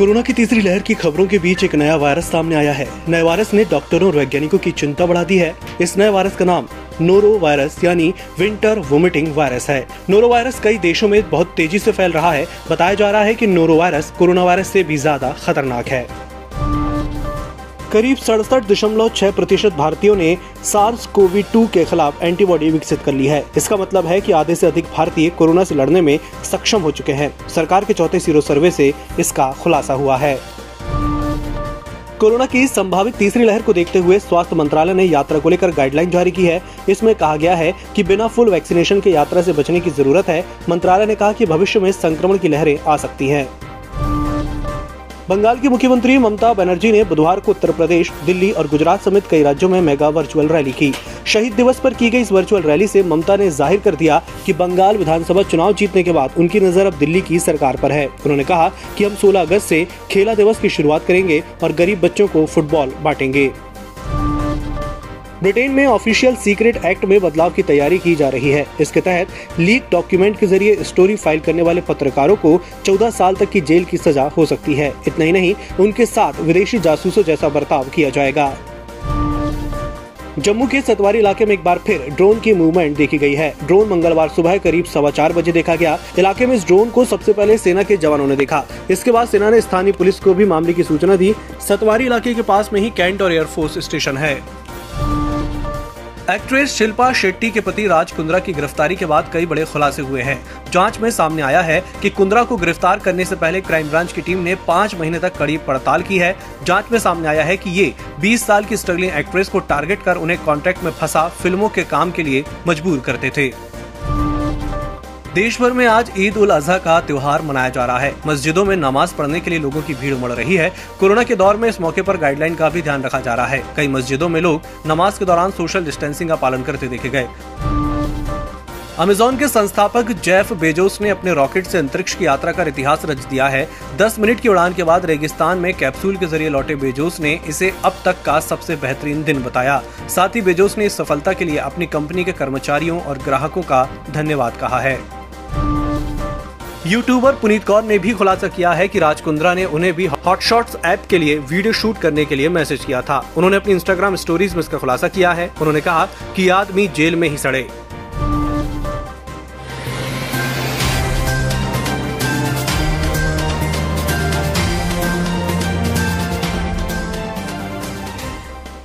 Corona की तीसरी लहर की खबरों के बीच एक नया वायरस सामने आया है। नए वायरस ने डॉक्टरों और वैज्ञानिकों की चिंता बढ़ा दी है। इस नए वायरस का नाम नोरो वायरस यानी विंटर वोमिटिंग वायरस है। नोरो वायरस कई देशों में बहुत तेज़ी से फैल रहा है। बताया जा रहा है कि नोरो वायरस कोरोना वायरस से भी ज़्यादा खतरनाक है। करीब सड़सठ दशमलव छह प्रतिशत भारतीयों ने सार्स कोविड टू के खिलाफ एंटीबॉडी विकसित कर ली है। इसका मतलब है कि आधे से अधिक भारतीय कोरोना से लड़ने में सक्षम हो चुके हैं। सरकार के चौथे सीरो सर्वे से इसका खुलासा हुआ है। कोरोना की संभावित तीसरी लहर को देखते हुए स्वास्थ्य मंत्रालय ने यात्रा को लेकर गाइडलाइन जारी की है। इसमें कहा गया है कि बिना फुल वैक्सीनेशन के यात्रा से बचने की ज़रूरत है। मंत्रालय ने कहा कि भविष्य में संक्रमण की लहरें आ सकती हैं। बंगाल की मुख्यमंत्री ममता बनर्जी ने बुधवार को उत्तर प्रदेश, दिल्ली और गुजरात समेत कई राज्यों में मेगा वर्चुअल रैली की। शहीद दिवस पर की गई इस वर्चुअल रैली से ममता ने ज़ाहिर कर दिया कि बंगाल विधानसभा चुनाव जीतने के बाद उनकी नज़र अब दिल्ली की सरकार पर है। उन्होंने कहा कि हम 16 अगस्त से खेला दिवस की शुरुआत करेंगे और गरीब बच्चों को फुटबॉल बांटेंगे। ब्रिटेन में ऑफिशियल सीक्रेट एक्ट में बदलाव की तैयारी की जा रही है। इसके तहत लीक डॉक्यूमेंट के ज़रिए स्टोरी फ़ाइल करने वाले पत्रकारों को 14 साल तक की जेल की सजा हो सकती है। इतना ही नहीं, उनके साथ विदेशी जासूसों जैसा बर्ताव किया जाएगा। जम्मू के सतवारी इलाके में एक बार फिर ड्रोन की मूवमेंट देखी गई है। ड्रोन मंगलवार सुबह करीब सवा चार बजे देखा गया। इलाके में इस ड्रोन को सबसे पहले सेना के जवानों ने देखा। इसके बाद सेना ने स्थानीय पुलिस को भी मामले की सूचना दी। सतवारी इलाके के पास में ही कैंट और एयरफोर्स स्टेशन है। एक्ट्रेस शिल्पा शेट्टी के पति राज कुंद्रा की गिरफ्तारी के बाद कई बड़े खुलासे हुए हैं। जाँच में सामने आया है कि कुंद्रा को गिरफ़्तार करने से पहले क्राइम ब्रांच की टीम ने पाँच महीने तक कड़ी पड़ताल की है। जाँच में सामने आया है कि ये 20 साल की स्ट्रगलिंग एक्ट्रेस को टारगेट कर उन्हें कॉन्ट्रैक्ट में फंसा, फ़िल्मों के काम के लिए मजबूर करते थे। देश भर में आज ईद उल अजहा का त्योहार मनाया जा रहा है। मस्जिदों में नमाज़ पढ़ने के लिए लोगों की भीड़ उमड़ रही है। कोरोना के दौर में इस मौके पर गाइडलाइन का भी ध्यान रखा जा रहा है। कई मस्जिदों में लोग नमाज़ के दौरान सोशल डिस्टेंसिंग का पालन करते देखे गए। अमेजोन के संस्थापक जेफ बेजोस ने अपने रॉकेट से अंतरिक्ष की यात्रा का इतिहास रच दिया है। 10 मिनट की उड़ान के बाद रेगिस्तान में कैप्सूल के ज़रिए लौटे बेजोस ने इसे अब तक का सबसे बेहतरीन दिन बताया। साथ ही बेजोस ने इस सफलता के लिए अपनी कंपनी के कर्मचारियों और ग्राहकों का धन्यवाद कहा है। यूट्यूबर पुनीत कौर ने भी खुलासा किया है कि राज कुंद्रा ने उन्हें भी हॉट शॉट्स ऐप के लिए वीडियो शूट करने के लिए मैसेज किया था। उन्होंने अपनी इंस्टाग्राम स्टोरीज में इसका खुलासा किया है। उन्होंने कहा कि आदमी जेल में ही सड़े।